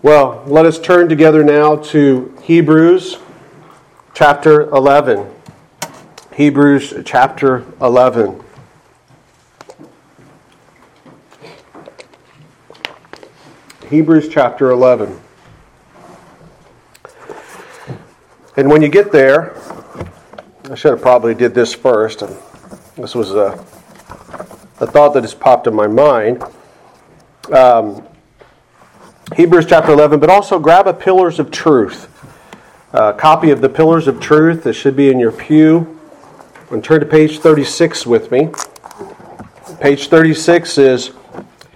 Well, let us turn together now to Hebrews chapter 11. Hebrews chapter 11. Hebrews chapter 11. And when you get there, I should have probably did this first. And This was a, a thought that has popped in my mind. Um, Hebrews chapter 11, but also grab a Pillars of Truth. A copy of the Pillars of Truth that should be in your pew. And turn to page 36 with me. Page 36 is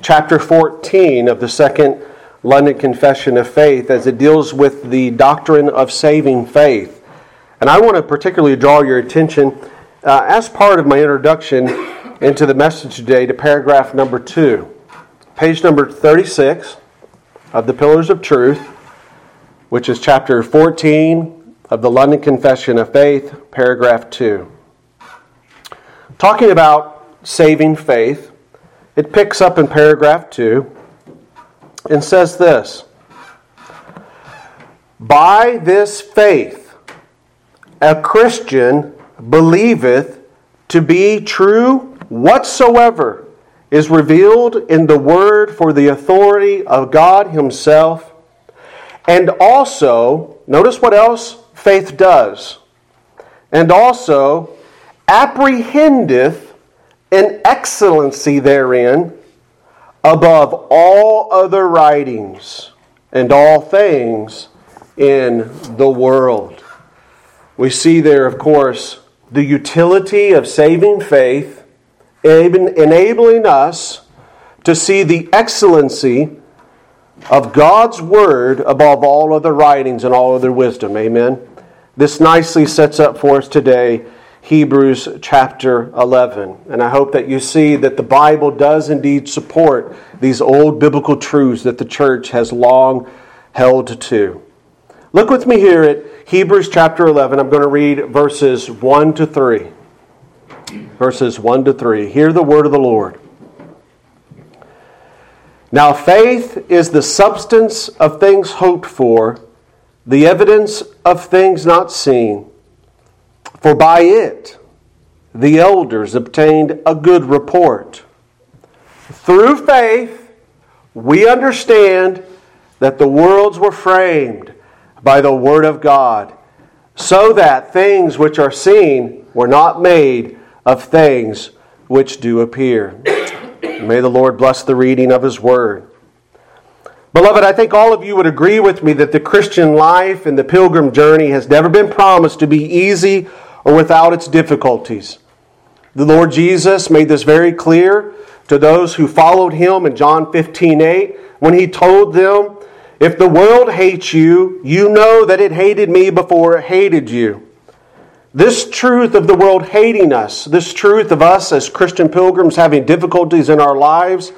chapter 14 of the Second London Confession of Faith as it deals with the doctrine of saving faith. And I want to particularly draw your attention, uh, as part of my introduction into the message today, to paragraph number two, page number 36 of the Pillars of Truth, which is chapter 14 of the London Confession of Faith, paragraph 2. Talking about saving faith, it picks up in paragraph 2 and says this By this faith, a Christian believeth to be true whatsoever is revealed in the Word for the authority of God Himself. And also, notice what else faith does. And also, apprehendeth an excellency therein above all other writings and all things in the world. We see there, of course, the utility of saving faith, enabling us to see the excellency of God's Word above all other writings and all other wisdom. Amen. This nicely sets up for us today Hebrews chapter 11. And I hope that you see that the Bible does indeed support these old biblical truths that the church has long held to. Look with me here at Hebrews chapter 11. I'm going to read verses 1 to 3. Verses 1 to 3. Hear the word of the Lord. Now, faith is the substance of things hoped for, the evidence of things not seen. For by it the elders obtained a good report. Through faith, we understand that the worlds were framed by the Word of God, so that things which are seen were not made of things which do appear. May the Lord bless the reading of His Word. Beloved, I think all of you would agree with me that the Christian life and the pilgrim journey has never been promised to be easy or without its difficulties. The Lord Jesus made this very clear to those who followed him in John 15 8 when he told them if the world hates you, you know that it hated me before it hated you. This truth of the world hating us, this truth of us as Christian pilgrims having difficulties in our lives,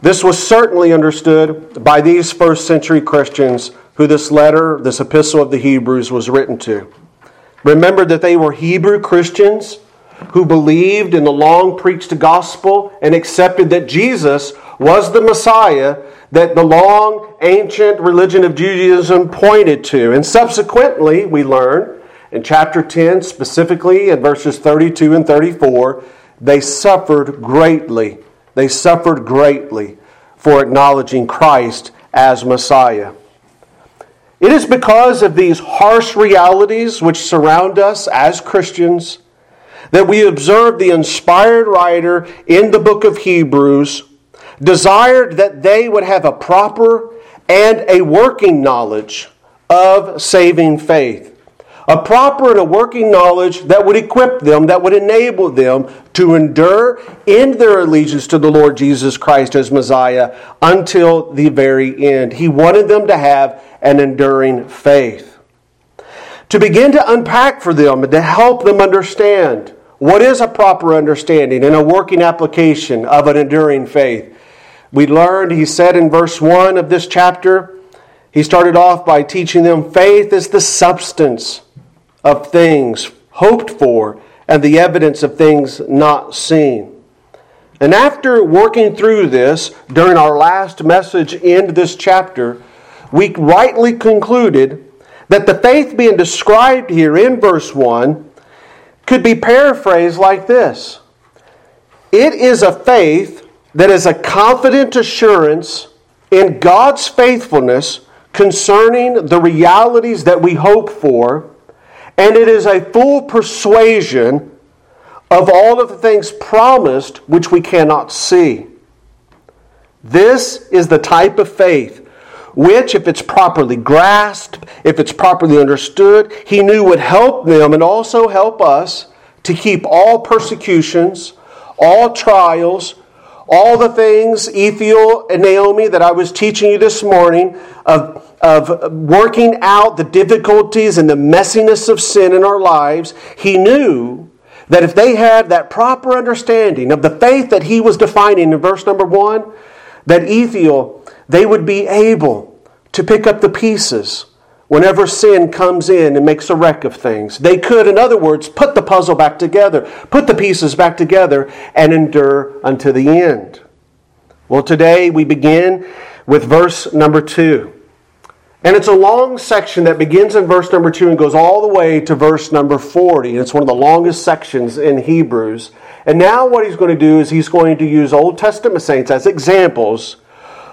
this was certainly understood by these first century Christians who this letter, this epistle of the Hebrews, was written to. Remember that they were Hebrew Christians who believed in the long preached gospel and accepted that Jesus was the Messiah that the long ancient religion of Judaism pointed to. And subsequently, we learn in chapter 10, specifically in verses 32 and 34, they suffered greatly. They suffered greatly for acknowledging Christ as Messiah. It is because of these harsh realities which surround us as Christians that we observe the inspired writer in the book of Hebrews desired that they would have a proper and a working knowledge of saving faith. A proper and a working knowledge that would equip them, that would enable them to endure in their allegiance to the Lord Jesus Christ as Messiah until the very end. He wanted them to have an enduring faith. To begin to unpack for them and to help them understand what is a proper understanding and a working application of an enduring faith we learned, he said in verse 1 of this chapter, he started off by teaching them faith is the substance of things hoped for and the evidence of things not seen. And after working through this during our last message in this chapter, we rightly concluded that the faith being described here in verse 1 could be paraphrased like this It is a faith that is a confident assurance in God's faithfulness concerning the realities that we hope for, and it is a full persuasion of all of the things promised which we cannot see. This is the type of faith which, if it's properly grasped, if it's properly understood, he knew would help them and also help us to keep all persecutions, all trials, all the things, Ethiel and Naomi, that I was teaching you this morning, of, of working out the difficulties and the messiness of sin in our lives, he knew that if they had that proper understanding of the faith that he was defining in verse number one, that Ethiel, they would be able to pick up the pieces whenever sin comes in and makes a wreck of things. They could, in other words, put the puzzle back together, put the pieces back together, and endure unto the end. Well, today we begin with verse number two. And it's a long section that begins in verse number 2 and goes all the way to verse number 40. And it's one of the longest sections in Hebrews. And now, what he's going to do is he's going to use Old Testament saints as examples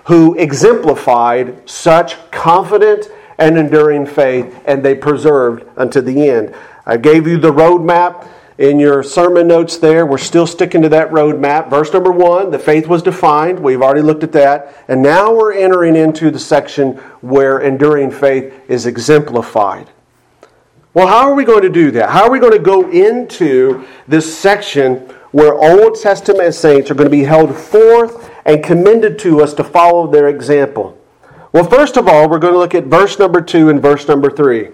who exemplified such confident and enduring faith, and they persevered unto the end. I gave you the roadmap in your sermon notes there. We're still sticking to that roadmap. Verse number one, the faith was defined. We've already looked at that. And now we're entering into the section where enduring faith is exemplified. Well, how are we going to do that? How are we going to go into this section where Old Testament saints are going to be held forth and commended to us to follow their example? Well, first of all, we're going to look at verse number two and verse number three.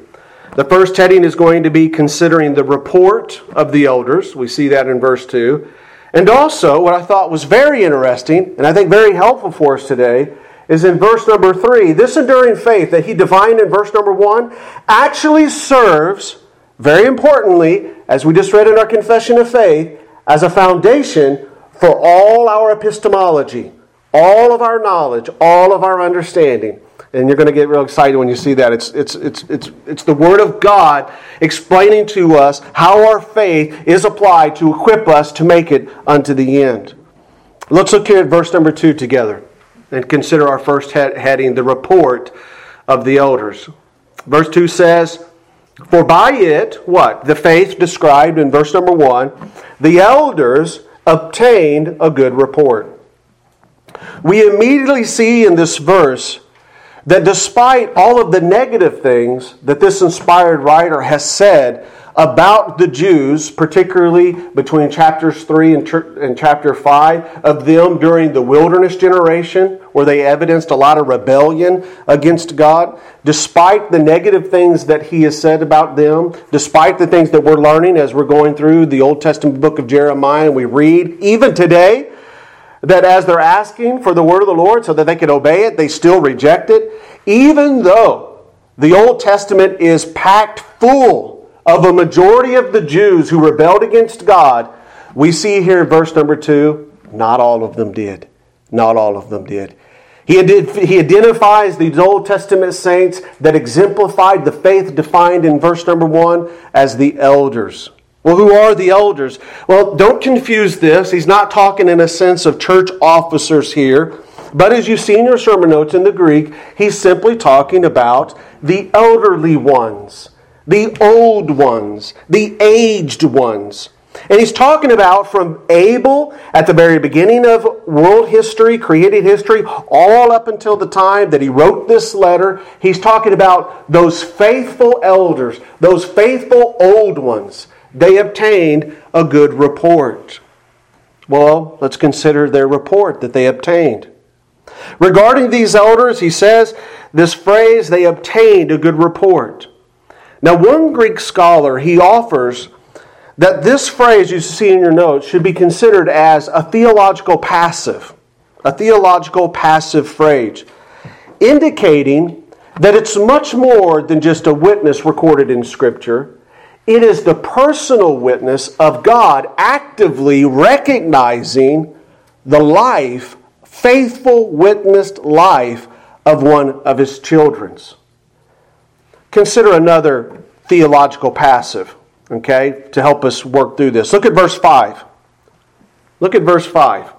The first heading is going to be considering the report of the elders. We see that in verse 2. And also, what I thought was very interesting, and I think very helpful for us today, is in verse number 3. This enduring faith that he defined in verse number 1 actually serves, very importantly, as we just read in our confession of faith, as a foundation for all our epistemology, all of our knowledge, all of our understanding and you're going to get real excited when you see that. It's, it's, it's, it's, it's the Word of God explaining to us how our faith is applied to equip us to make it unto the end. Let's look here at verse number 2 together and consider our first heading, the report of the elders. Verse 2 says, For by it, what? The faith described in verse number 1, the elders obtained a good report. We immediately see in this verse that despite all of the negative things that this inspired writer has said about the Jews, particularly between chapters 3 and, chapter 5, of them during the wilderness generation, where they evidenced a lot of rebellion against God, despite the negative things that he has said about them, despite the things that we're learning as we're going through the Old Testament book of Jeremiah, and we read, even today, that as they're asking for the word of the Lord so that they can obey it, they still reject it, even though the Old Testament is packed full of a majority of the Jews who rebelled against God, we see here in verse number two, not all of them did. Not all of them did. He, he identifies these Old Testament saints that exemplified the faith defined in verse number one as the elders. Well, who are the elders? Well, don't confuse this. He's not talking in a sense of church officers here. But as you see in your sermon notes in the Greek, he's simply talking about the elderly ones, the old ones, the aged ones. And he's talking about from Abel at the very beginning of world history, created history, all up until the time that he wrote this letter. He's talking about those faithful elders, those faithful old ones they obtained a good report. Well, let's consider their report that they obtained. Regarding these elders, he says this phrase, they obtained a good report. Now, one Greek scholar, he offers that this phrase you see in your notes should be considered as a theological passive, a theological passive phrase, indicating that it's much more than just a witness recorded in Scripture, it is the personal witness of God actively recognizing the life, faithful, witnessed life of one of his children's. Consider another theological passive, okay, to help us work through this. Look at verse 5. Look at verse 5.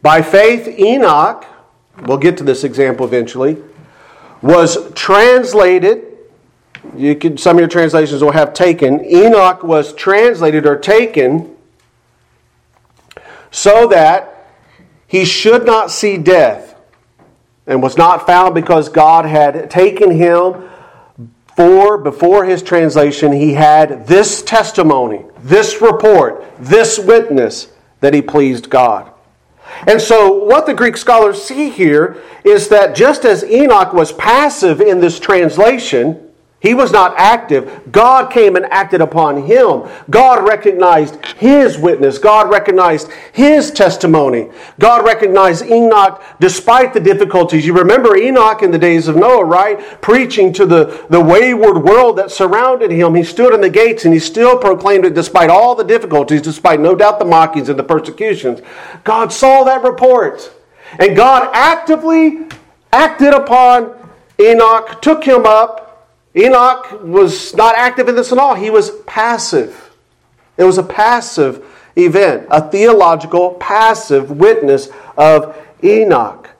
By faith, Enoch, we'll get to this example eventually, was translated. You can, some of your translations will have taken. Enoch was translated or taken so that he should not see death and was not found because God had taken him for before his translation he had this testimony, this report, this witness that he pleased God. And so, what the Greek scholars see here is that just as Enoch was passive in this translation, he was not active. God came and acted upon him. God recognized his witness. God recognized his testimony. God recognized Enoch despite the difficulties. You remember Enoch in the days of Noah, right? Preaching to the, the wayward world that surrounded him. He stood in the gates and he still proclaimed it despite all the difficulties, despite no doubt the mockings and the persecutions. God saw that report. And God actively acted upon Enoch, took him up, Enoch was not active in this at all. He was passive. It was a passive event, a theological passive witness of Enoch.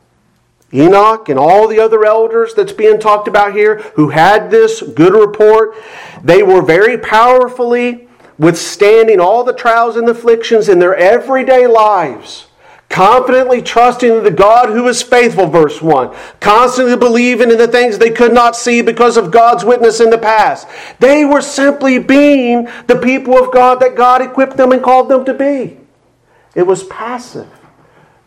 Enoch and all the other elders that's being talked about here who had this good report, they were very powerfully withstanding all the trials and afflictions in their everyday lives confidently trusting in the God who is faithful, verse 1, constantly believing in the things they could not see because of God's witness in the past. They were simply being the people of God that God equipped them and called them to be. It was passive.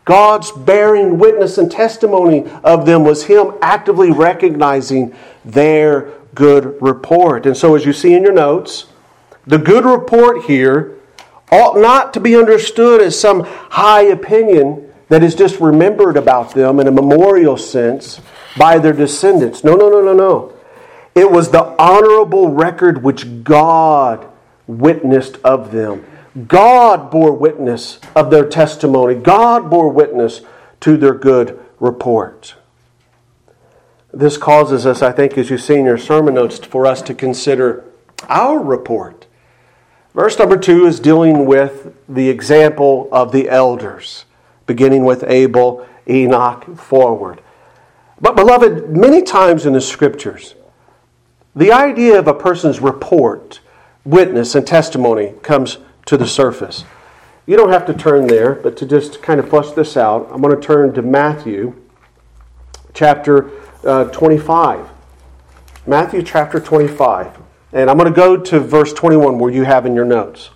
God's bearing witness and testimony of them was Him actively recognizing their good report. And so, as you see in your notes, the good report here ought not to be understood as some high opinion that is just remembered about them in a memorial sense by their descendants. No, no, no, no, no. It was the honorable record which God witnessed of them. God bore witness of their testimony. God bore witness to their good report. This causes us, I think, as you see in your sermon notes, for us to consider our report. Verse number two is dealing with the example of the elders, beginning with Abel, Enoch, forward. But, beloved, many times in the scriptures, the idea of a person's report, witness, and testimony comes to the surface. You don't have to turn there, but to just kind of flush this out, I'm going to turn to Matthew chapter uh, 25. Matthew chapter 25. And I'm going to go to verse 21 where you have in your notes.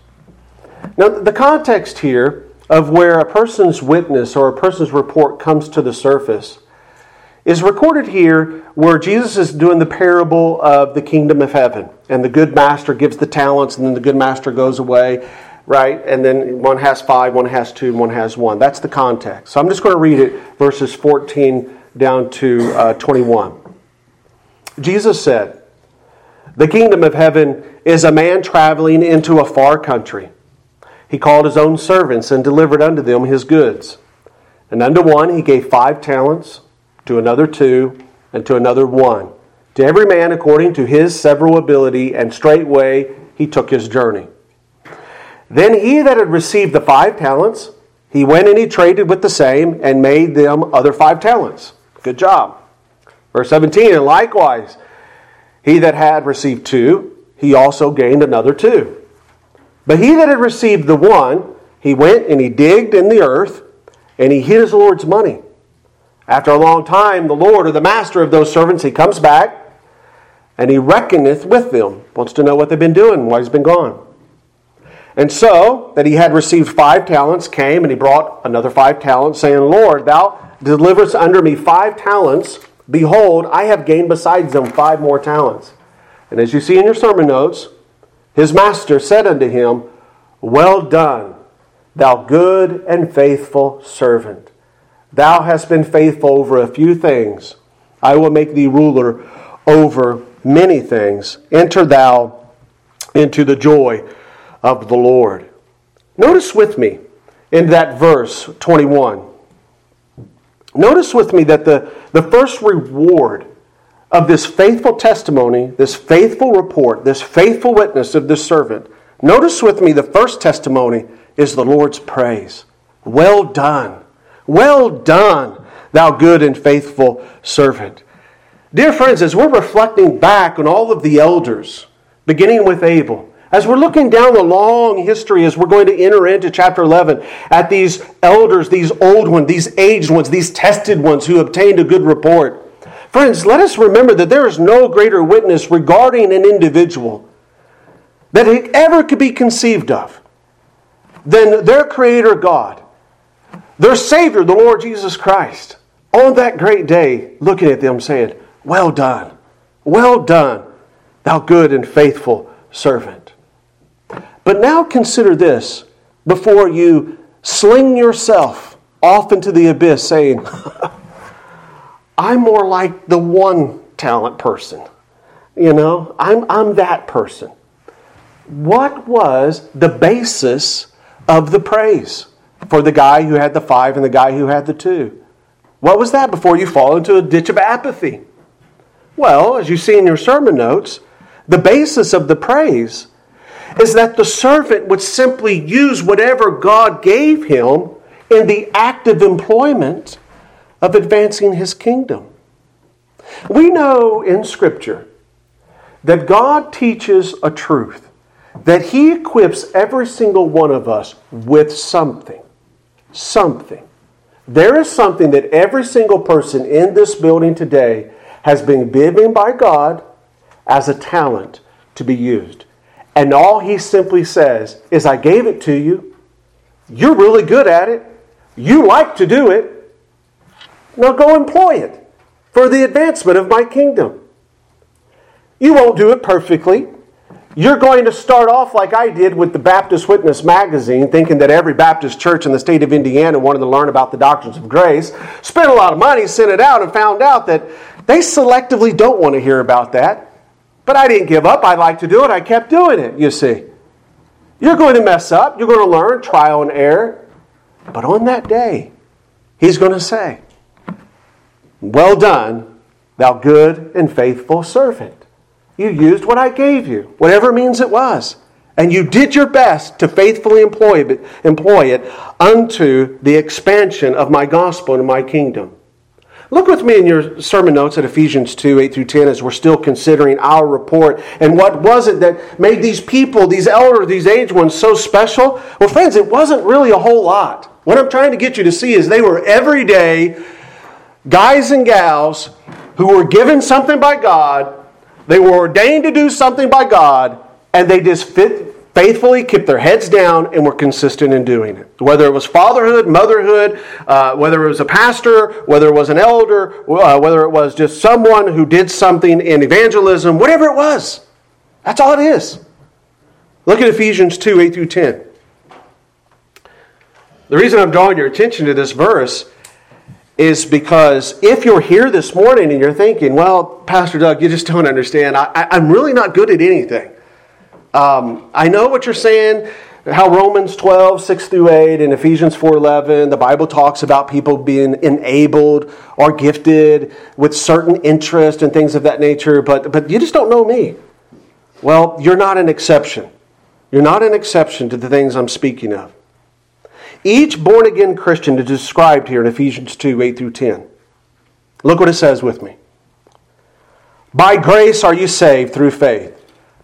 Now, the context here of where a person's witness or a person's report comes to the surface is recorded here where Jesus is doing the parable of the kingdom of heaven. And the good master gives the talents, and then the good master goes away, right? And then one has five, one has two, and one has one. That's the context. So I'm just going to read it, verses 14 down to uh, 21. Jesus said, the kingdom of heaven is a man traveling into a far country. He called his own servants and delivered unto them his goods. And unto one he gave five talents, to another two, and to another one, to every man according to his several ability, and straightway he took his journey. Then he that had received the five talents, he went and he traded with the same, and made them other five talents. Good job. Verse 17, and likewise, he that had received two, he also gained another two. But he that had received the one, he went and he digged in the earth, and he hid his Lord's money. After a long time, the Lord or the master of those servants, he comes back, and he reckoneth with them, wants to know what they've been doing, why he's been gone. And so, that he had received five talents, came and he brought another five talents, saying, Lord, thou deliverest under me five talents. Behold, I have gained besides them five more talents. And as you see in your sermon notes, his master said unto him, Well done, thou good and faithful servant. Thou hast been faithful over a few things. I will make thee ruler over many things. Enter thou into the joy of the Lord. Notice with me in that verse 21 Notice with me that the, the first reward of this faithful testimony, this faithful report, this faithful witness of this servant, notice with me the first testimony is the Lord's praise. Well done. Well done, thou good and faithful servant. Dear friends, as we're reflecting back on all of the elders, beginning with Abel, as we're looking down the long history, as we're going to enter into chapter 11, at these elders, these old ones, these aged ones, these tested ones who obtained a good report, friends, let us remember that there is no greater witness regarding an individual that ever could be conceived of than their Creator God, their Savior, the Lord Jesus Christ, on that great day, looking at them saying, Well done, well done, thou good and faithful servant. But now consider this before you sling yourself off into the abyss saying, I'm more like the one talent person. You know, I'm, I'm that person. What was the basis of the praise for the guy who had the five and the guy who had the two? What was that before you fall into a ditch of apathy? Well, as you see in your sermon notes, the basis of the praise is that the servant would simply use whatever God gave him in the active employment of advancing his kingdom. We know in Scripture that God teaches a truth, that he equips every single one of us with something. Something. There is something that every single person in this building today has been given by God as a talent to be used. And all he simply says is, I gave it to you. You're really good at it. You like to do it. Now go employ it for the advancement of my kingdom. You won't do it perfectly. You're going to start off like I did with the Baptist Witness magazine, thinking that every Baptist church in the state of Indiana wanted to learn about the doctrines of grace. Spent a lot of money, sent it out, and found out that they selectively don't want to hear about that. But I didn't give up. I like to do it. I kept doing it, you see. You're going to mess up. You're going to learn trial and error. But on that day, he's going to say, Well done, thou good and faithful servant. You used what I gave you, whatever means it was. And you did your best to faithfully employ it, employ it unto the expansion of my gospel and my kingdom. Look with me in your sermon notes at Ephesians 2 8 through 10 as we're still considering our report. And what was it that made these people, these elders, these aged ones, so special? Well, friends, it wasn't really a whole lot. What I'm trying to get you to see is they were everyday guys and gals who were given something by God, they were ordained to do something by God, and they just fit, faithfully kept their heads down and were consistent in doing it. Whether it was fatherhood, motherhood, uh, whether it was a pastor, whether it was an elder, uh, whether it was just someone who did something in evangelism, whatever it was. That's all it is. Look at Ephesians 2 8 through 10. The reason I'm drawing your attention to this verse is because if you're here this morning and you're thinking, well, Pastor Doug, you just don't understand, I, I'm really not good at anything. Um, I know what you're saying, how Romans 12, 6 through 8, and Ephesians 4, 11, the Bible talks about people being enabled or gifted with certain interest and things of that nature, but, but you just don't know me. Well, you're not an exception. You're not an exception to the things I'm speaking of. Each born again Christian is described here in Ephesians 2, 8 through 10. Look what it says with me. By grace are you saved through faith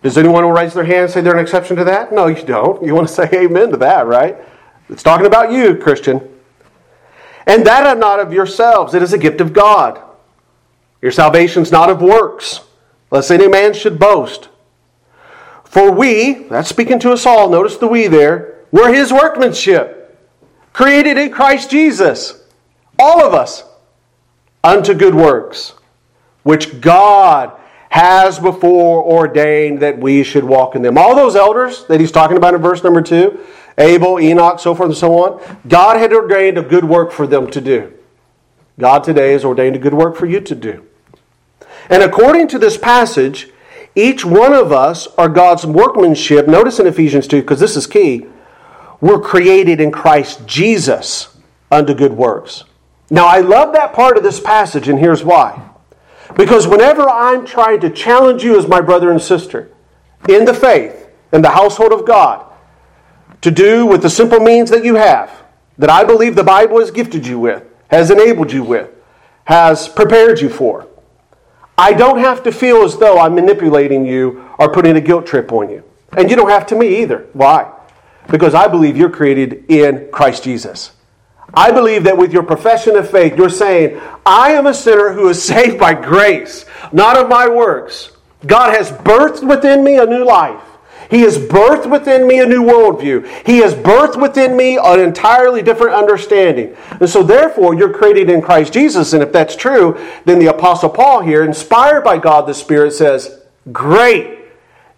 does anyone raise their hand and say they're an exception to that? No, you don't. You want to say amen to that, right? It's talking about you, Christian. And that not of yourselves, it is a gift of God. Your salvation's not of works, lest any man should boast. For we, that's speaking to us all, notice the we there, we're his workmanship, created in Christ Jesus, all of us, unto good works, which God has before ordained that we should walk in them. All those elders that he's talking about in verse number two, Abel, Enoch, so forth and so on, God had ordained a good work for them to do. God today has ordained a good work for you to do. And according to this passage, each one of us are God's workmanship. Notice in Ephesians 2, because this is key, we're created in Christ Jesus unto good works. Now, I love that part of this passage, and here's why. Because whenever I'm trying to challenge you as my brother and sister in the faith, in the household of God, to do with the simple means that you have, that I believe the Bible has gifted you with, has enabled you with, has prepared you for, I don't have to feel as though I'm manipulating you or putting a guilt trip on you. And you don't have to me either. Why? Because I believe you're created in Christ Jesus. I believe that with your profession of faith, you're saying, I am a sinner who is saved by grace, not of my works. God has birthed within me a new life. He has birthed within me a new worldview. He has birthed within me an entirely different understanding. And so, therefore, you're created in Christ Jesus. And if that's true, then the Apostle Paul here, inspired by God the Spirit, says, Great.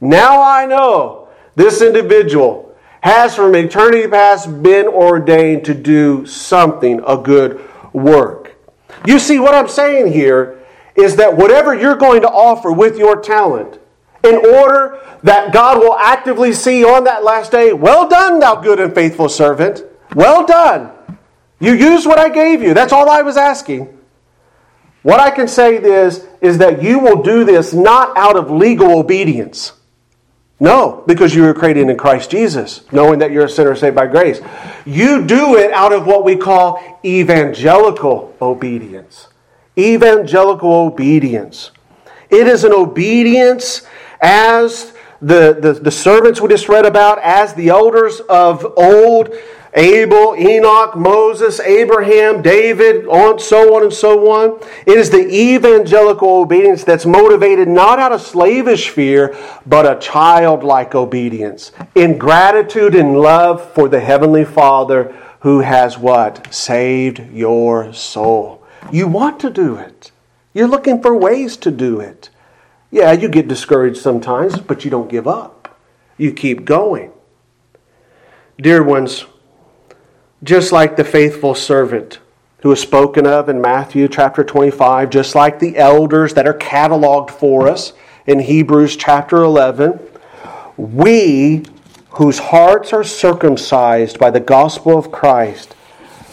Now I know this individual has from eternity past been ordained to do something, a good work. You see, what I'm saying here is that whatever you're going to offer with your talent, in order that God will actively see on that last day, Well done, thou good and faithful servant. Well done. You used what I gave you. That's all I was asking. What I can say is, is that you will do this not out of legal obedience. No, because you were created in Christ Jesus, knowing that you're a sinner saved by grace. You do it out of what we call evangelical obedience. Evangelical obedience. It is an obedience as the, the, the servants we just read about, as the elders of old, Abel, Enoch, Moses, Abraham, David, on so on and so on. It is the evangelical obedience that's motivated not out of slavish fear, but a childlike obedience in gratitude and love for the heavenly Father who has what? Saved your soul. You want to do it. You're looking for ways to do it. Yeah, you get discouraged sometimes, but you don't give up. You keep going. Dear ones, just like the faithful servant who is spoken of in Matthew chapter 25, just like the elders that are cataloged for us in Hebrews chapter 11, we whose hearts are circumcised by the gospel of Christ,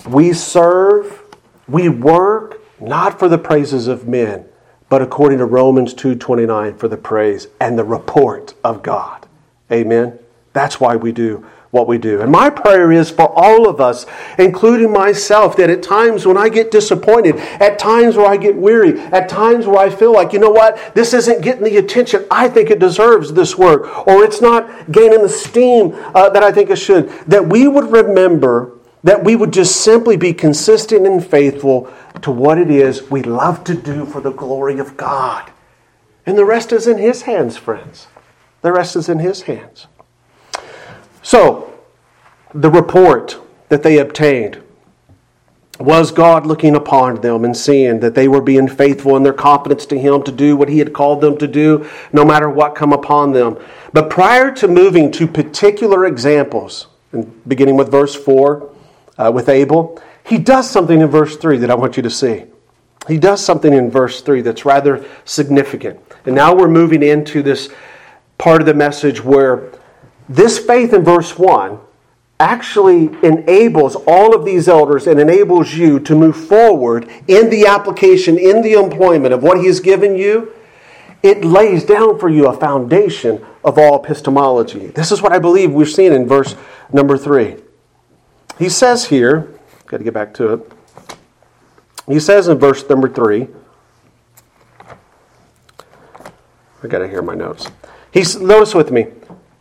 we serve, we work not for the praises of men but according to Romans 2:29 for the praise and the report of God. Amen. That's why we do what we do. And my prayer is for all of us, including myself, that at times when I get disappointed, at times where I get weary, at times where I feel like, you know what, this isn't getting the attention I think it deserves this work, or it's not gaining the steam uh, that I think it should, that we would remember that we would just simply be consistent and faithful to what it is we love to do for the glory of God. And the rest is in His hands, friends. The rest is in His hands. So, the report that they obtained was God looking upon them and seeing that they were being faithful in their confidence to Him to do what He had called them to do, no matter what come upon them. But prior to moving to particular examples, and beginning with verse 4, uh, with Abel, he does something in verse 3 that I want you to see. He does something in verse 3 that's rather significant. And now we're moving into this part of the message where this faith in verse 1 actually enables all of these elders and enables you to move forward in the application, in the employment of what he has given you. It lays down for you a foundation of all epistemology. This is what I believe we're seeing in verse number 3. He says here, got to get back to it. He says in verse number 3, I got to hear my notes. He's notice with me.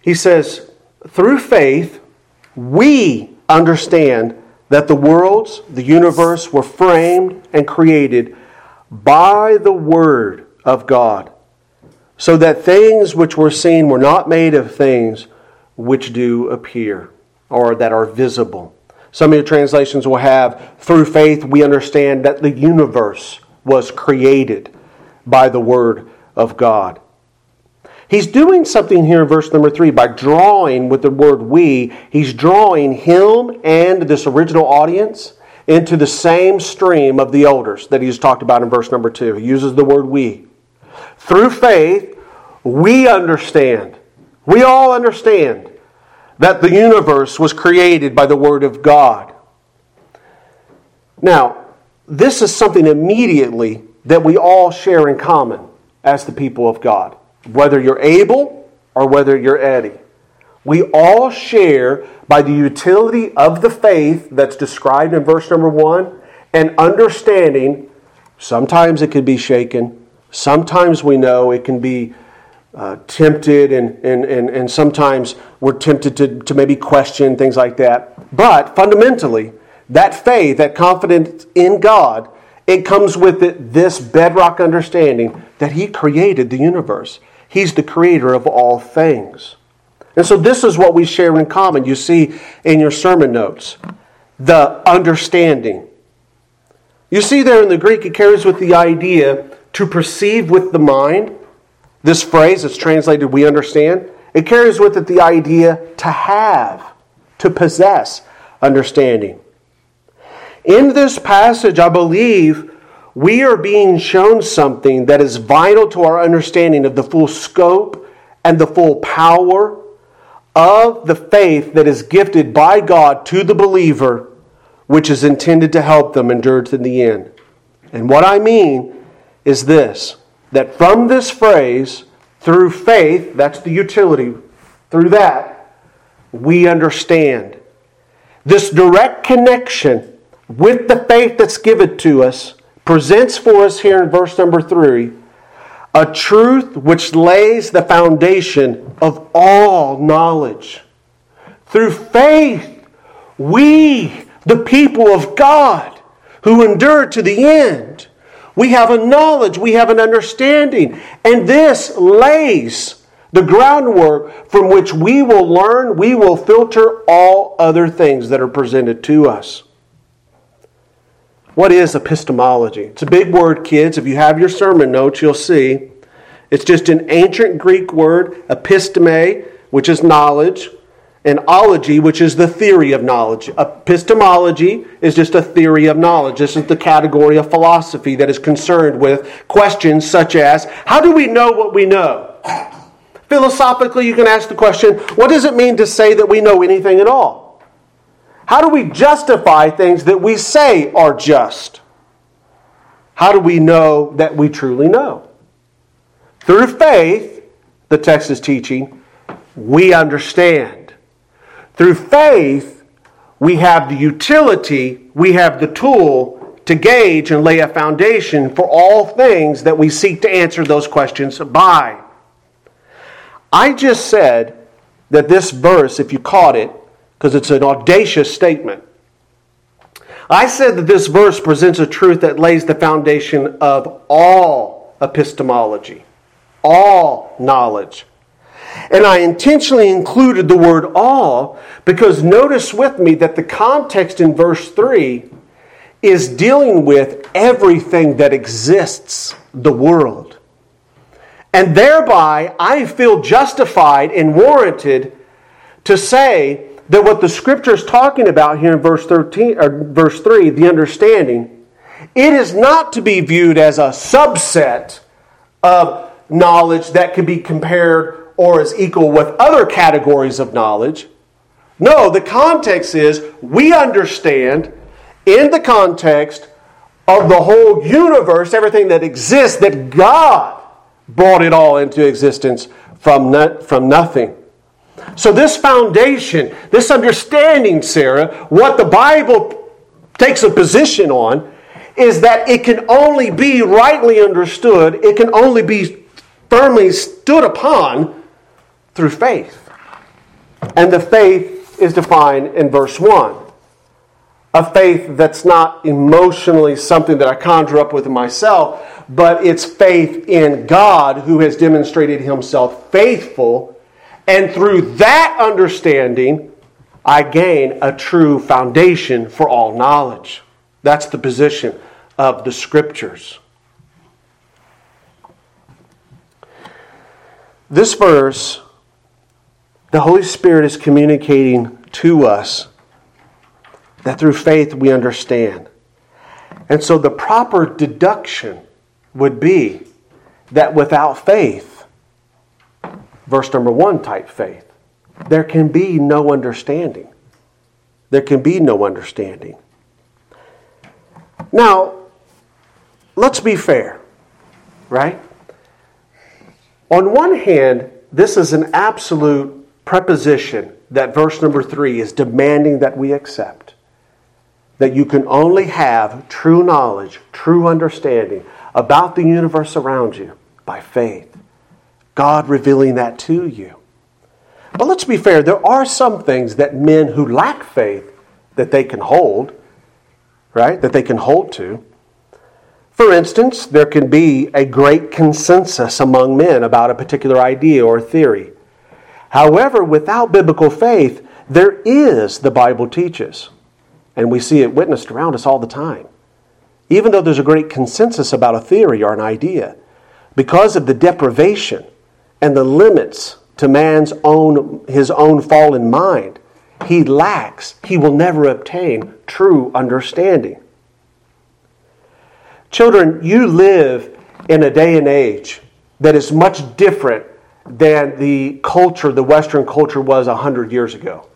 He says, through faith, we understand that the worlds, the universe, were framed and created by the Word of God, so that things which were seen were not made of things which do appear or that are visible. Some of your translations will have, through faith, we understand that the universe was created by the Word of God. He's doing something here in verse number three by drawing with the word we, he's drawing him and this original audience into the same stream of the elders that he's talked about in verse number two. He uses the word we. Through faith, we understand. We all understand that the universe was created by the Word of God. Now, this is something immediately that we all share in common as the people of God, whether you're Abel or whether you're Eddie. We all share by the utility of the faith that's described in verse number one and understanding. Sometimes it could be shaken, sometimes we know it can be uh, tempted, and, and, and, and sometimes we're tempted to, to maybe question things like that. But fundamentally, that faith, that confidence in God, it comes with it this bedrock understanding that He created the universe. He's the creator of all things. And so this is what we share in common. You see in your sermon notes the understanding. You see there in the Greek, it carries with the idea to perceive with the mind. This phrase is translated, we understand. It carries with it the idea to have, to possess understanding. In this passage, I believe we are being shown something that is vital to our understanding of the full scope and the full power of the faith that is gifted by God to the believer, which is intended to help them endure to the end. And what I mean is this that from this phrase, through faith, that's the utility, through that, we understand. This direct connection with the faith that's given to us presents for us here in verse number three a truth which lays the foundation of all knowledge. Through faith, we, the people of God, who endure to the end, we have a knowledge, we have an understanding, and this lays the groundwork from which we will learn, we will filter all other things that are presented to us. What is epistemology? It's a big word, kids. If you have your sermon notes, you'll see. It's just an ancient Greek word, episteme, which is knowledge, and ology, which is the theory of knowledge. Epistemology is just a theory of knowledge. This is the category of philosophy that is concerned with questions such as how do we know what we know? Philosophically, you can ask the question what does it mean to say that we know anything at all? How do we justify things that we say are just? How do we know that we truly know? Through faith, the text is teaching, we understand. Through faith, we have the utility, we have the tool to gauge and lay a foundation for all things that we seek to answer those questions by. I just said that this verse, if you caught it, because it's an audacious statement. I said that this verse presents a truth that lays the foundation of all epistemology, all knowledge. And I intentionally included the word all because notice with me that the context in verse 3 is dealing with everything that exists, the world. And thereby, I feel justified and warranted to say that what the scripture is talking about here in verse 13 or verse 3, the understanding, it is not to be viewed as a subset of knowledge that can be compared or is equal with other categories of knowledge. No, the context is we understand in the context of the whole universe, everything that exists, that God brought it all into existence from, from nothing. So, this foundation, this understanding, Sarah, what the Bible takes a position on, is that it can only be rightly understood, it can only be firmly stood upon through faith. And the faith is defined in verse 1. A faith that's not emotionally something that I conjure up with myself, but it's faith in God who has demonstrated himself faithful and through that understanding, I gain a true foundation for all knowledge. That's the position of the scriptures. This verse, the Holy Spirit is communicating to us that through faith we understand. And so the proper deduction would be that without faith, verse number one type faith. There can be no understanding. There can be no understanding. Now, let's be fair, right? On one hand, this is an absolute preposition that verse number three is demanding that we accept. That you can only have true knowledge, true understanding about the universe around you by faith. God revealing that to you. But let's be fair, there are some things that men who lack faith that they can hold, right? That they can hold to. For instance, there can be a great consensus among men about a particular idea or theory. However, without biblical faith, there is, the Bible teaches, and we see it witnessed around us all the time. Even though there's a great consensus about a theory or an idea, because of the deprivation and the limits to man's own his own fallen mind, he lacks, he will never obtain true understanding. Children, you live in a day and age that is much different than the culture, the Western culture was 100 years ago.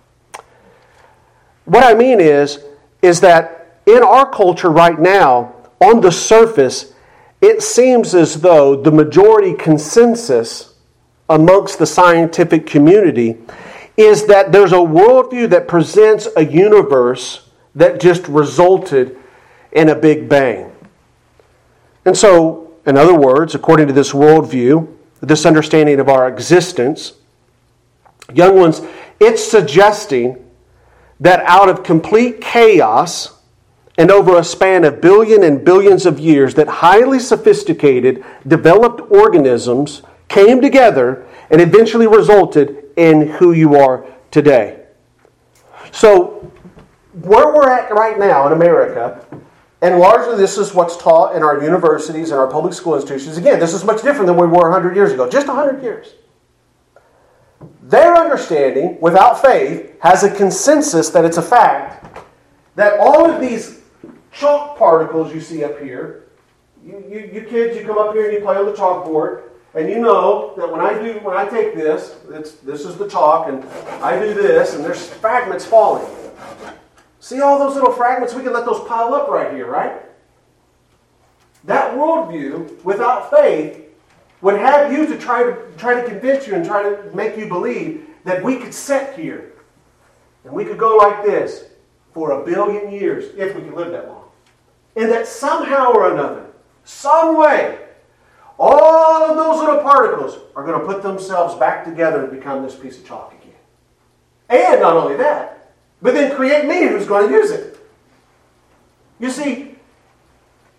What I mean is, is that in our culture right now, on the surface, it seems as though the majority consensus amongst the scientific community is that there's a worldview that presents a universe that just resulted in a big bang. And so, in other words, according to this worldview, this understanding of our existence, young ones, it's suggesting that out of complete chaos and over a span of billion and billions of years, that highly sophisticated, developed organisms came together and eventually resulted in who you are today. So, where we're at right now in America and largely, this is what's taught in our universities and our public school institutions. Again, this is much different than we were 100 years ago, just 100 years. Their understanding, without faith, has a consensus that it's a fact that all of these chalk particles you see up here, you, you, you kids, you come up here and you play on the chalkboard, and you know that when I do, when I take this, this is the chalk, and I do this, and there's fragments falling. See all those little fragments? We can let those pile up right here, right? That worldview, without faith, would have you to try to try to convince you and try to make you believe that we could sit here and we could go like this for a billion years if we could live that long. And that somehow or another, some way, all of those little particles are going to put themselves back together and become this piece of chalk again. And not only that, but then create me who's going to use it. You see,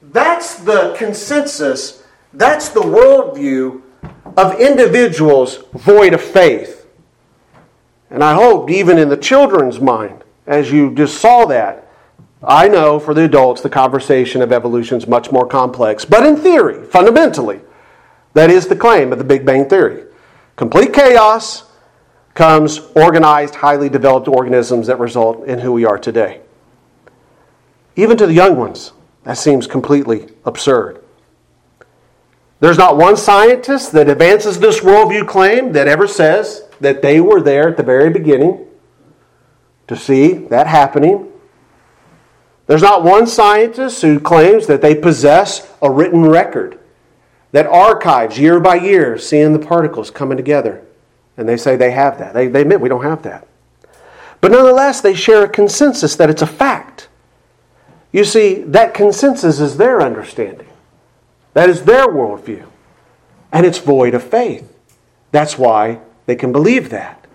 that's the consensus, that's the worldview of individuals void of faith. And I hope, even in the children's mind, as you just saw that, I know for the adults the conversation of evolution is much more complex. But in theory, fundamentally, that is the claim of the Big Bang Theory. Complete chaos, comes organized, highly developed organisms that result in who we are today. Even to the young ones, that seems completely absurd. There's not one scientist that advances this worldview claim that ever says that they were there at the very beginning to see that happening. There's not one scientist who claims that they possess a written record that archives year by year seeing the particles coming together. And they say they have that. They, they admit we don't have that. But nonetheless, they share a consensus that it's a fact. You see, that consensus is their understanding, that is their worldview. And it's void of faith. That's why they can believe that.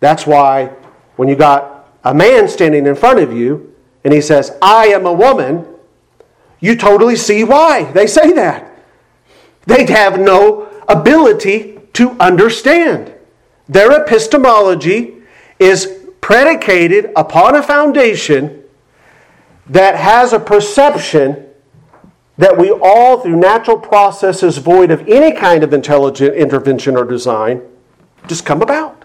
That's why when you got a man standing in front of you and he says, I am a woman, you totally see why they say that. They have no ability to understand. Their epistemology is predicated upon a foundation that has a perception that we all, through natural processes void of any kind of intelligent intervention or design, just come about.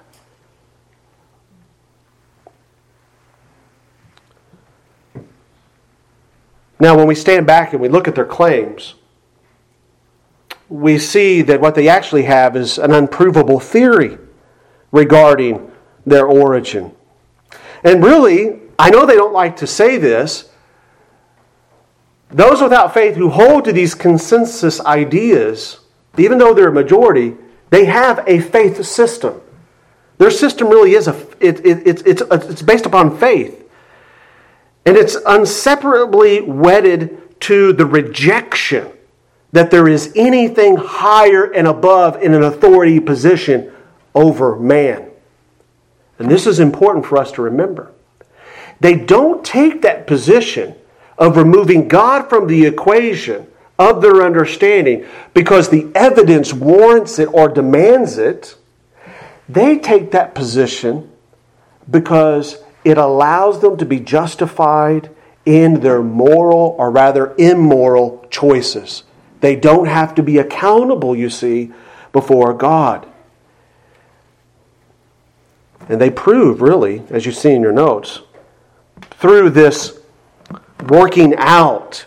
Now, when we stand back and we look at their claims, we see that what they actually have is an unprovable theory regarding their origin. And really, I know they don't like to say this, those without faith who hold to these consensus ideas, even though they're a majority, they have a faith system. Their system really is a, it, it, it, it's, it's based upon faith. And it's inseparably wedded to the rejection that there is anything higher and above in an authority position over man. And this is important for us to remember. They don't take that position of removing God from the equation of their understanding because the evidence warrants it or demands it. They take that position because it allows them to be justified in their moral or rather immoral choices. They don't have to be accountable, you see, before God. And they prove, really, as you see in your notes, through this working out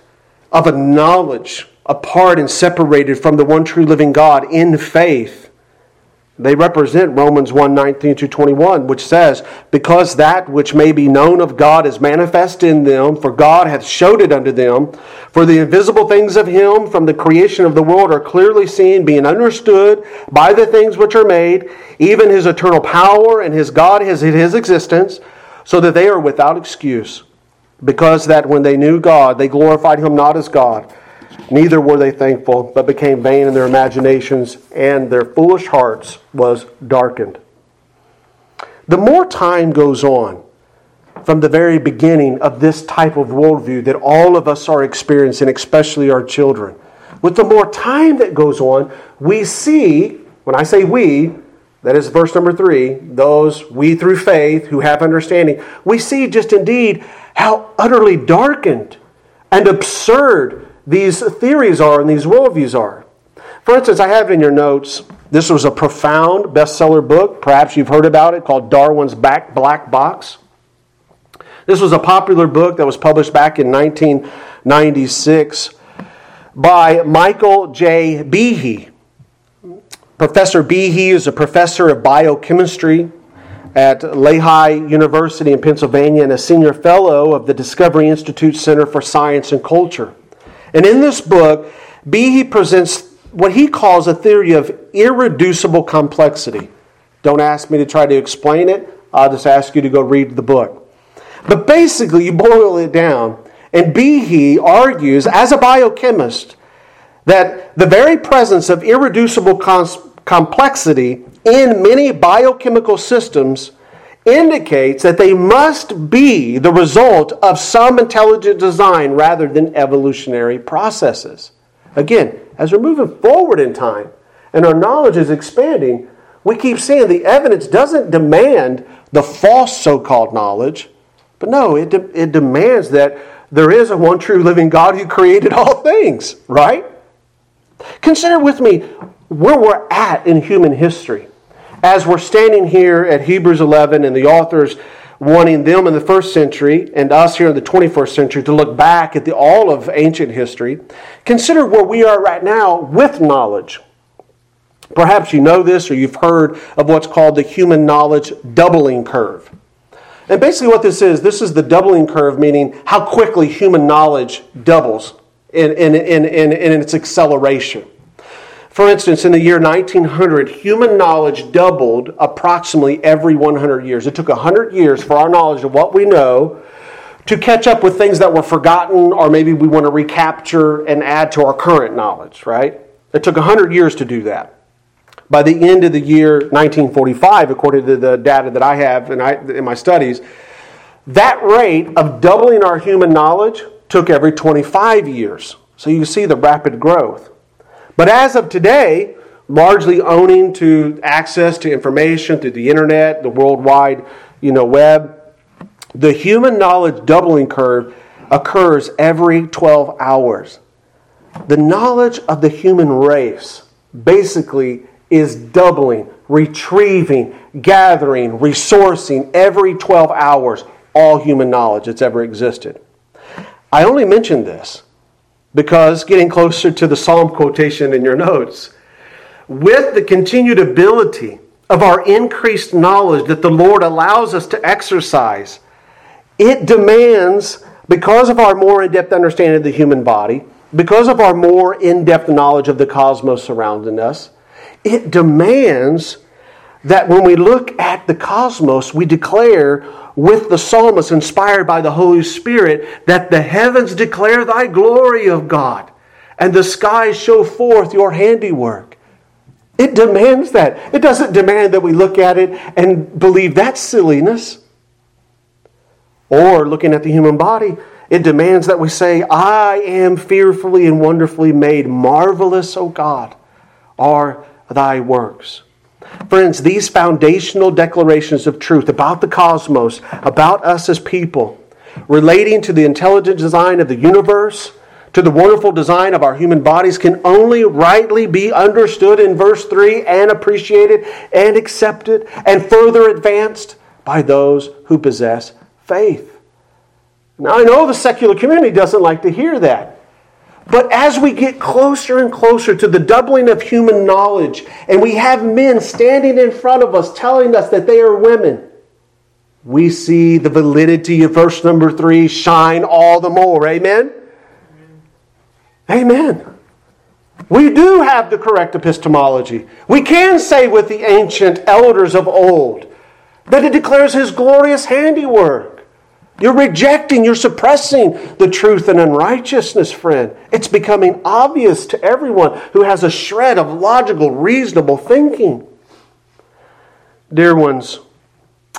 of a knowledge apart and separated from the one true living God in faith they represent Romans 1 19 to 21, which says, Because that which may be known of God is manifest in them, for God hath showed it unto them. For the invisible things of Him from the creation of the world are clearly seen, being understood by the things which are made, even His eternal power and His God his, His existence, so that they are without excuse. Because that when they knew God, they glorified Him not as God Neither were they thankful, but became vain in their imaginations, and their foolish hearts was darkened. The more time goes on from the very beginning of this type of worldview that all of us are experiencing, especially our children, with the more time that goes on, we see, when I say we, that is verse number three, those we through faith who have understanding, we see just indeed how utterly darkened and absurd these theories are and these worldviews are. For instance, I have it in your notes, this was a profound bestseller book. Perhaps you've heard about it called Darwin's Back Black Box. This was a popular book that was published back in 1996 by Michael J. Behe. Professor Behe is a professor of biochemistry at Lehigh University in Pennsylvania and a senior fellow of the Discovery Institute Center for Science and Culture. And in this book, Behe presents what he calls a theory of irreducible complexity. Don't ask me to try to explain it, I'll just ask you to go read the book. But basically, you boil it down, and Behe argues, as a biochemist, that the very presence of irreducible complexity in many biochemical systems indicates that they must be the result of some intelligent design rather than evolutionary processes. Again, as we're moving forward in time and our knowledge is expanding, we keep seeing the evidence doesn't demand the false so called knowledge, but no, it, de- it demands that there is a one true living God who created all things, right? Consider with me where we're at in human history as we're standing here at Hebrews 11 and the authors wanting them in the first century and us here in the 21st century to look back at the, all of ancient history, consider where we are right now with knowledge. Perhaps you know this or you've heard of what's called the human knowledge doubling curve. And basically, what this is this is the doubling curve, meaning how quickly human knowledge doubles in, in, in, in, in its acceleration. For instance, in the year 1900, human knowledge doubled approximately every 100 years. It took 100 years for our knowledge of what we know to catch up with things that were forgotten or maybe we want to recapture and add to our current knowledge, right? It took 100 years to do that. By the end of the year 1945, according to the data that I have in, I, in my studies, that rate of doubling our human knowledge took every 25 years. So you see the rapid growth. But as of today, largely owning to access to information through the internet, the worldwide you know, web, the human knowledge doubling curve occurs every 12 hours. The knowledge of the human race basically is doubling, retrieving, gathering, resourcing every 12 hours all human knowledge that's ever existed. I only mention this because getting closer to the psalm quotation in your notes, with the continued ability of our increased knowledge that the Lord allows us to exercise, it demands because of our more in depth understanding of the human body, because of our more in depth knowledge of the cosmos surrounding us, it demands that when we look at the cosmos, we declare with the psalmist inspired by the Holy Spirit that the heavens declare thy glory of God and the skies show forth your handiwork. It demands that. It doesn't demand that we look at it and believe that's silliness. Or looking at the human body, it demands that we say, I am fearfully and wonderfully made. Marvelous, O God, are thy works. Friends, these foundational declarations of truth about the cosmos, about us as people, relating to the intelligent design of the universe, to the wonderful design of our human bodies, can only rightly be understood in verse 3 and appreciated and accepted and further advanced by those who possess faith. Now, I know the secular community doesn't like to hear that. But as we get closer and closer to the doubling of human knowledge, and we have men standing in front of us telling us that they are women, we see the validity of verse number three shine all the more. Amen? Amen. We do have the correct epistemology. We can say with the ancient elders of old that it declares his glorious handiwork. You're rejecting, you're suppressing the truth and unrighteousness, friend. It's becoming obvious to everyone who has a shred of logical, reasonable thinking. Dear ones,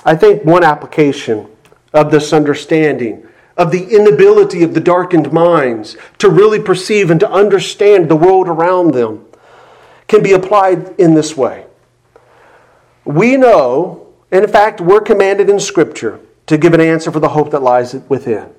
I think one application of this understanding, of the inability of the darkened minds to really perceive and to understand the world around them, can be applied in this way. We know, in fact, we're commanded in Scripture to give an answer for the hope that lies within.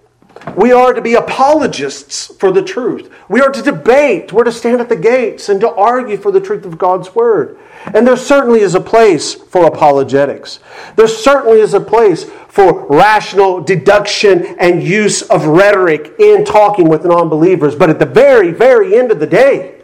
We are to be apologists for the truth. We are to debate. We're to stand at the gates and to argue for the truth of God's Word. And there certainly is a place for apologetics. There certainly is a place for rational deduction and use of rhetoric in talking with non believers. But at the very, very end of the day,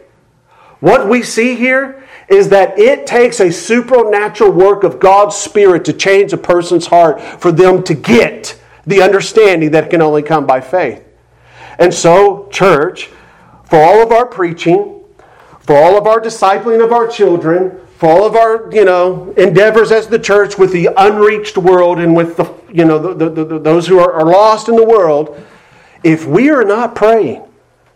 what we see here is that it takes a supernatural work of God's Spirit to change a person's heart for them to get the understanding that can only come by faith. And so, church, for all of our preaching, for all of our discipling of our children, for all of our you know endeavors as the church with the unreached world and with the you know the, the, the, those who are, are lost in the world, if we are not praying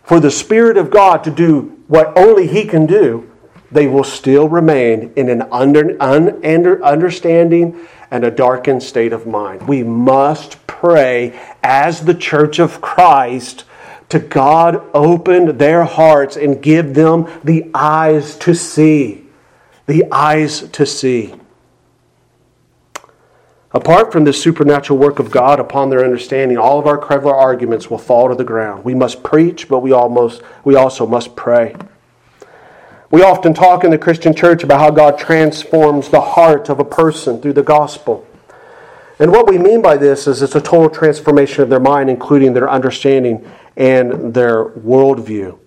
for the Spirit of God to do what only He can do, they will still remain in an under, un, under, understanding and a darkened state of mind. We must pray as the church of Christ to God open their hearts and give them the eyes to see. The eyes to see. Apart from this supernatural work of God upon their understanding, all of our clever arguments will fall to the ground. We must preach, but we almost we also must pray. We often talk in the Christian church about how God transforms the heart of a person through the gospel. And what we mean by this is it's a total transformation of their mind, including their understanding and their worldview.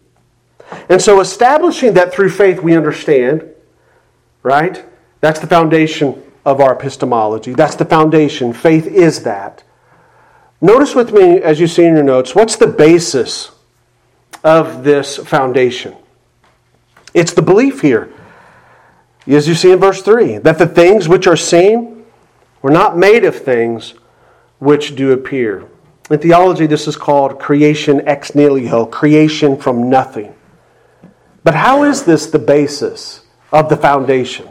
And so, establishing that through faith we understand, right? That's the foundation of our epistemology. That's the foundation. Faith is that. Notice with me, as you see in your notes, what's the basis of this foundation? It's the belief here, as you see in verse 3, that the things which are seen were not made of things which do appear. In theology, this is called creation ex nihilo, creation from nothing. But how is this the basis of the foundation?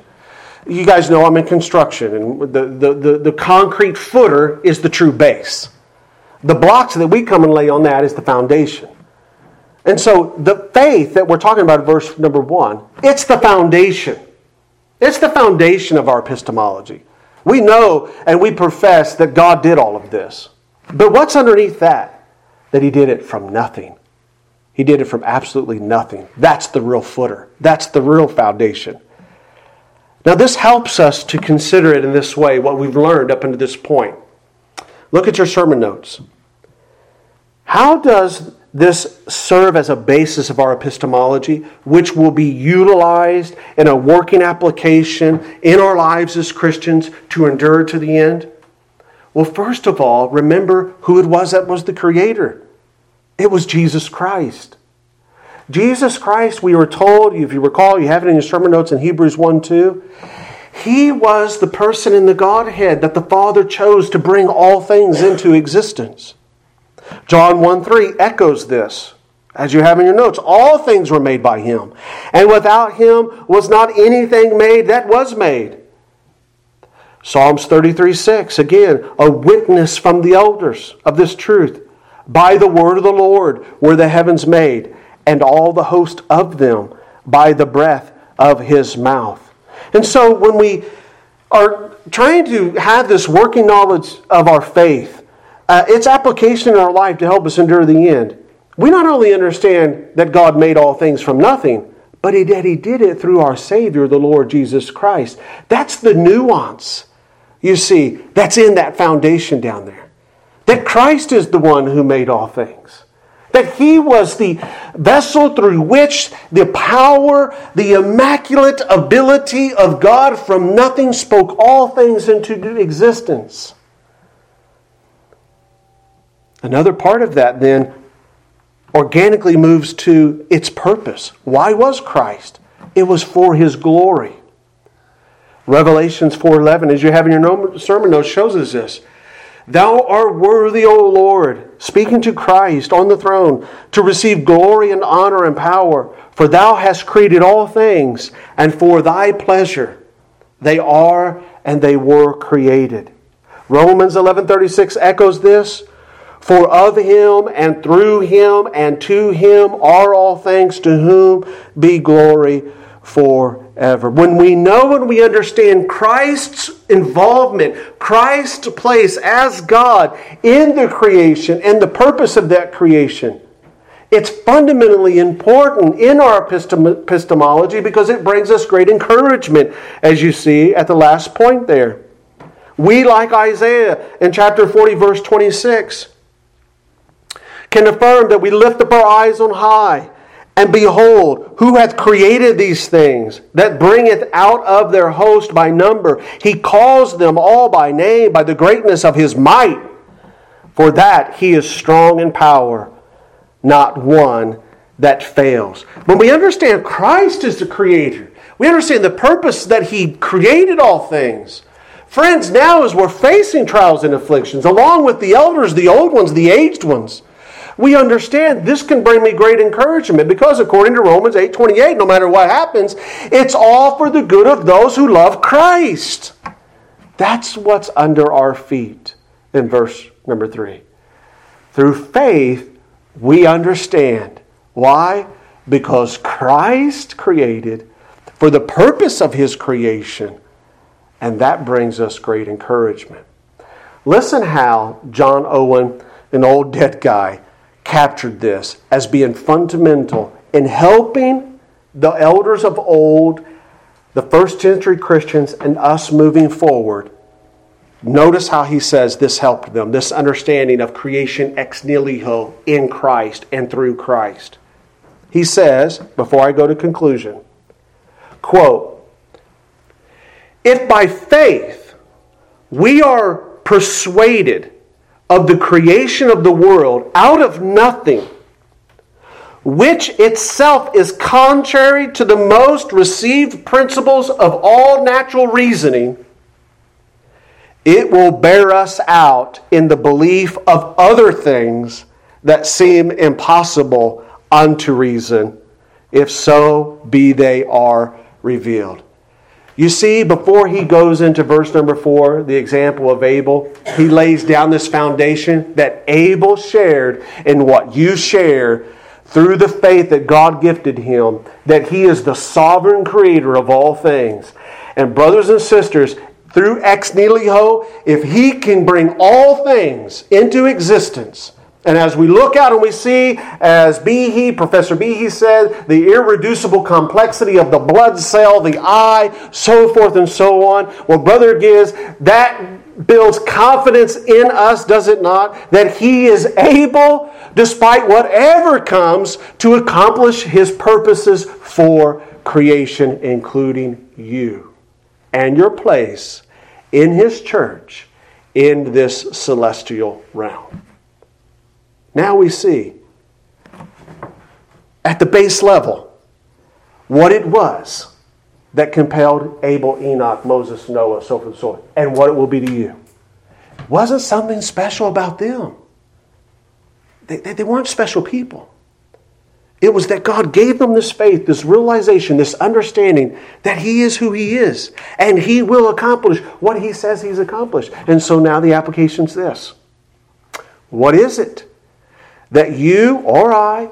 You guys know I'm in construction, and the, the, the, the concrete footer is the true base. The blocks that we come and lay on that is the foundation. And so the faith that we're talking about, verse number one, it's the foundation. It's the foundation of our epistemology. We know and we profess that God did all of this. But what's underneath that? That He did it from nothing. He did it from absolutely nothing. That's the real footer. That's the real foundation. Now, this helps us to consider it in this way, what we've learned up until this point. Look at your sermon notes. How does this serve as a basis of our epistemology, which will be utilized in a working application in our lives as Christians to endure to the end? Well, first of all, remember who it was that was the creator. It was Jesus Christ. Jesus Christ, we were told, if you recall, you have it in your sermon notes in Hebrews 1 2. He was the person in the Godhead that the Father chose to bring all things into existence. John 1 3 echoes this, as you have in your notes. All things were made by him, and without him was not anything made that was made. Psalms 33 6, again, a witness from the elders of this truth. By the word of the Lord were the heavens made, and all the host of them by the breath of his mouth. And so when we are trying to have this working knowledge of our faith, uh, its application in our life to help us endure the end, we not only understand that God made all things from nothing, but that He did it through our Savior, the Lord Jesus Christ. That's the nuance you see, that's in that foundation down there. That Christ is the one who made all things. That he was the vessel through which the power, the immaculate ability of God from nothing spoke all things into existence. Another part of that then organically moves to its purpose. Why was Christ? It was for his glory. Revelations 4:11, as you have in your sermon notes, shows us this. Thou art worthy, O Lord, speaking to Christ on the throne, to receive glory and honor and power, for thou hast created all things, and for thy pleasure they are and they were created. Romans 11:36 echoes this, for of him and through him and to him are all things to whom be glory forever. When we know and we understand Christ's involvement, Christ's place as God in the creation and the purpose of that creation, it's fundamentally important in our epistemology because it brings us great encouragement, as you see at the last point there. We, like Isaiah in chapter 40, verse 26, can affirm that we lift up our eyes on high and behold, who hath created these things that bringeth out of their host by number? He calls them all by name, by the greatness of his might. For that he is strong in power, not one that fails. When we understand Christ is the creator, we understand the purpose that he created all things. Friends, now as we're facing trials and afflictions, along with the elders, the old ones, the aged ones, we understand this can bring me great encouragement because according to Romans 8:28, no matter what happens, it's all for the good of those who love Christ. That's what's under our feet in verse number 3. Through faith, we understand. Why? Because Christ created for the purpose of his creation, and that brings us great encouragement. Listen how John Owen, an old dead guy, captured this as being fundamental in helping the elders of old, the first century Christians, and us moving forward. Notice how he says this helped them, this understanding of creation ex nihilo in Christ and through Christ. He says, before I go to conclusion, quote, if by faith we are persuaded of the creation of the world out of nothing, which itself is contrary to the most received principles of all natural reasoning, it will bear us out in the belief of other things that seem impossible unto reason, if so be they are revealed. You see, before he goes into verse number four, the example of Abel, he lays down this foundation that Abel shared in what you share through the faith that God gifted him, that he is the sovereign creator of all things. And, brothers and sisters, through ex nihilo, if he can bring all things into existence, and as we look out and we see, as Behe, Professor Behe said, the irreducible complexity of the blood cell, the eye, so forth and so on. Well, Brother Giz, that builds confidence in us, does it not? That He is able, despite whatever comes, to accomplish His purposes for creation, including you and your place in His church in this celestial realm. Now we see at the base level what it was that compelled Abel, Enoch, Moses, Noah, so forth and so on, and what it will be to you. Wasn't something special about them. They, they, they weren't special people. It was that God gave them this faith, this realization, this understanding that He is who He is, and He will accomplish what He says He's accomplished. And so now the application's this What is it that you or I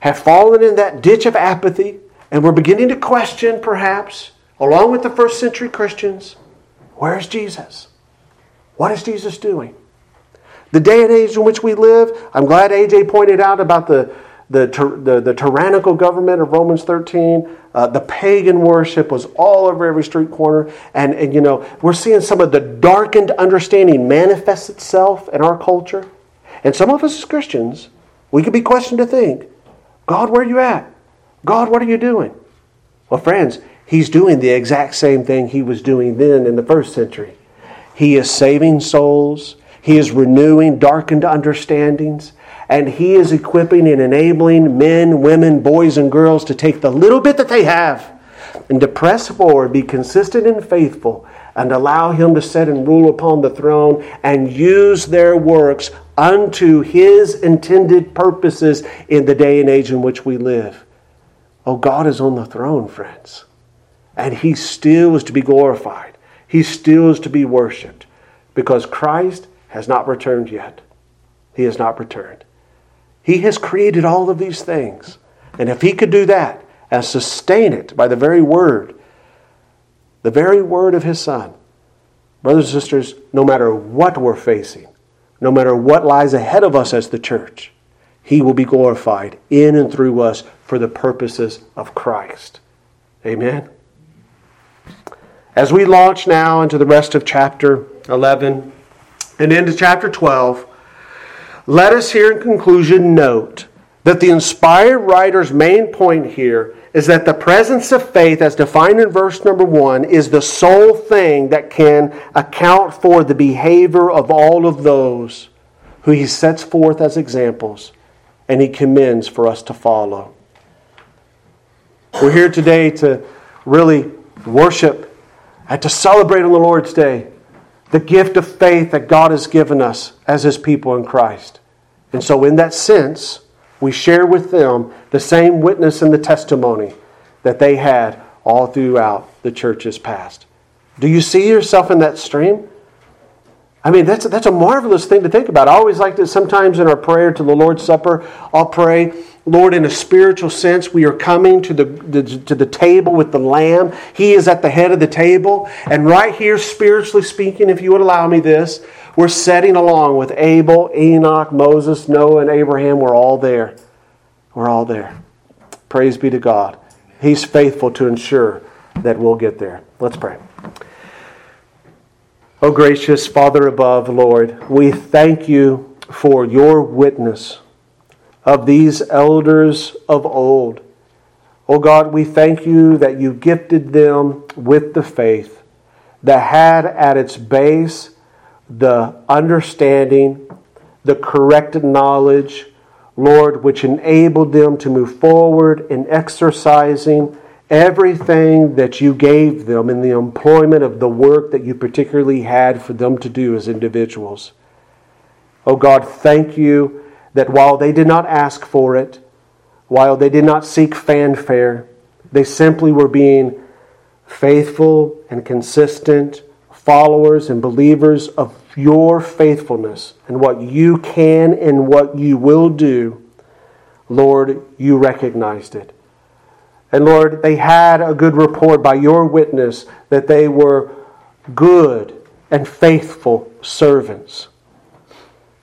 have fallen in that ditch of apathy, and we're beginning to question, perhaps, along with the first century Christians, where's Jesus? What is Jesus doing? The day and age in which we live, I'm glad AJ pointed out about the, the, the, the tyrannical government of Romans 13. Uh, the pagan worship was all over every street corner. And, and, you know, we're seeing some of the darkened understanding manifest itself in our culture. And some of us as Christians, we could be questioned to think, God, where are you at? God, what are you doing? Well, friends, He's doing the exact same thing He was doing then in the first century. He is saving souls. He is renewing darkened understandings. And He is equipping and enabling men, women, boys, and girls to take the little bit that they have and to press forward, be consistent and faithful, and allow Him to set and rule upon the throne and use their works unto His intended purposes in the day and age in which we live. Oh, God is on the throne, friends. And He still is to be glorified. He still is to be worshiped because Christ has not returned yet. He has not returned. He has created all of these things. And if He could do that and sustain it by the very word, the very word of His Son, brothers and sisters, no matter what we're facing, no matter what lies ahead of us as the church, He will be glorified in and through us for the purposes of Christ. Amen. As we launch now into the rest of chapter 11 and into chapter 12, let us here in conclusion note that the inspired writer's main point here is that the presence of faith, as defined in verse number 1, is the sole thing that can account for the behavior of all of those who he sets forth as examples and he commends for us to follow. We're here today to really worship and to celebrate on the Lord's Day the gift of faith that God has given us as His people in Christ. And so, in that sense, we share with them the same witness and the testimony that they had all throughout the church's past. Do you see yourself in that stream? I mean, that's, that's a marvelous thing to think about. I always like to, sometimes in our prayer to the Lord's Supper, I'll pray, Lord, in a spiritual sense, we are coming to the, the, to the table with the Lamb. He is at the head of the table. And right here, spiritually speaking, if you would allow me this, we're setting along with Abel, Enoch, Moses, Noah, and Abraham. We're all there. We're all there. Praise be to God. He's faithful to ensure that we'll get there. Let's pray. Oh, gracious Father above, Lord, we thank you for your witness of these elders of old. Oh God, we thank you that you gifted them with the faith that had at its base the understanding, the correct knowledge, Lord, which enabled them to move forward in exercising everything that you gave them in the employment of the work that you particularly had for them to do as individuals. Oh God, thank you that while they did not ask for it, while they did not seek fanfare, they simply were being faithful and consistent followers and believers of your faithfulness and what you can and what you will do. Lord, you recognized it. And Lord, they had a good report by your witness that they were good and faithful servants.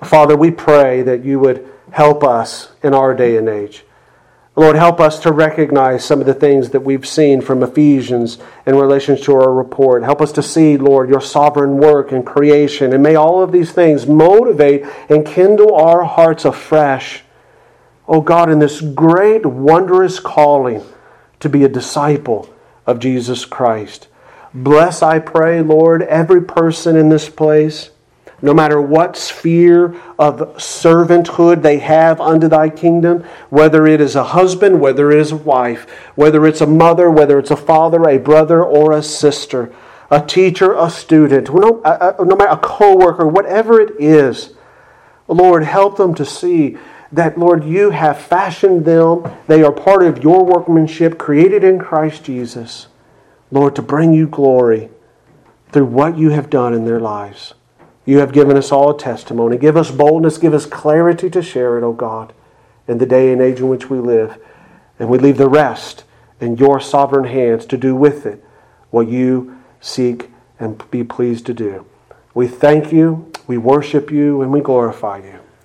Father, we pray that you would help us in our day and age. Lord, help us to recognize some of the things that we've seen from Ephesians in relation to our report. Help us to see, Lord, your sovereign work in creation. And may all of these things motivate and kindle our hearts afresh. Oh God, in this great, wondrous calling to be a disciple of Jesus Christ. Bless, I pray, Lord, every person in this place no matter what sphere of servanthood they have under thy kingdom, whether it is a husband, whether it is a wife, whether it's a mother, whether it's a father, a brother, or a sister, a teacher, a student, no, no matter a co worker, whatever it is, Lord, help them to see that, Lord, you have fashioned them. They are part of your workmanship created in Christ Jesus, Lord, to bring you glory through what you have done in their lives. You have given us all a testimony. Give us boldness, give us clarity to share it, O God, in the day and age in which we live. And we leave the rest in your sovereign hands to do with it what you seek and be pleased to do. We thank you, we worship you, and we glorify you.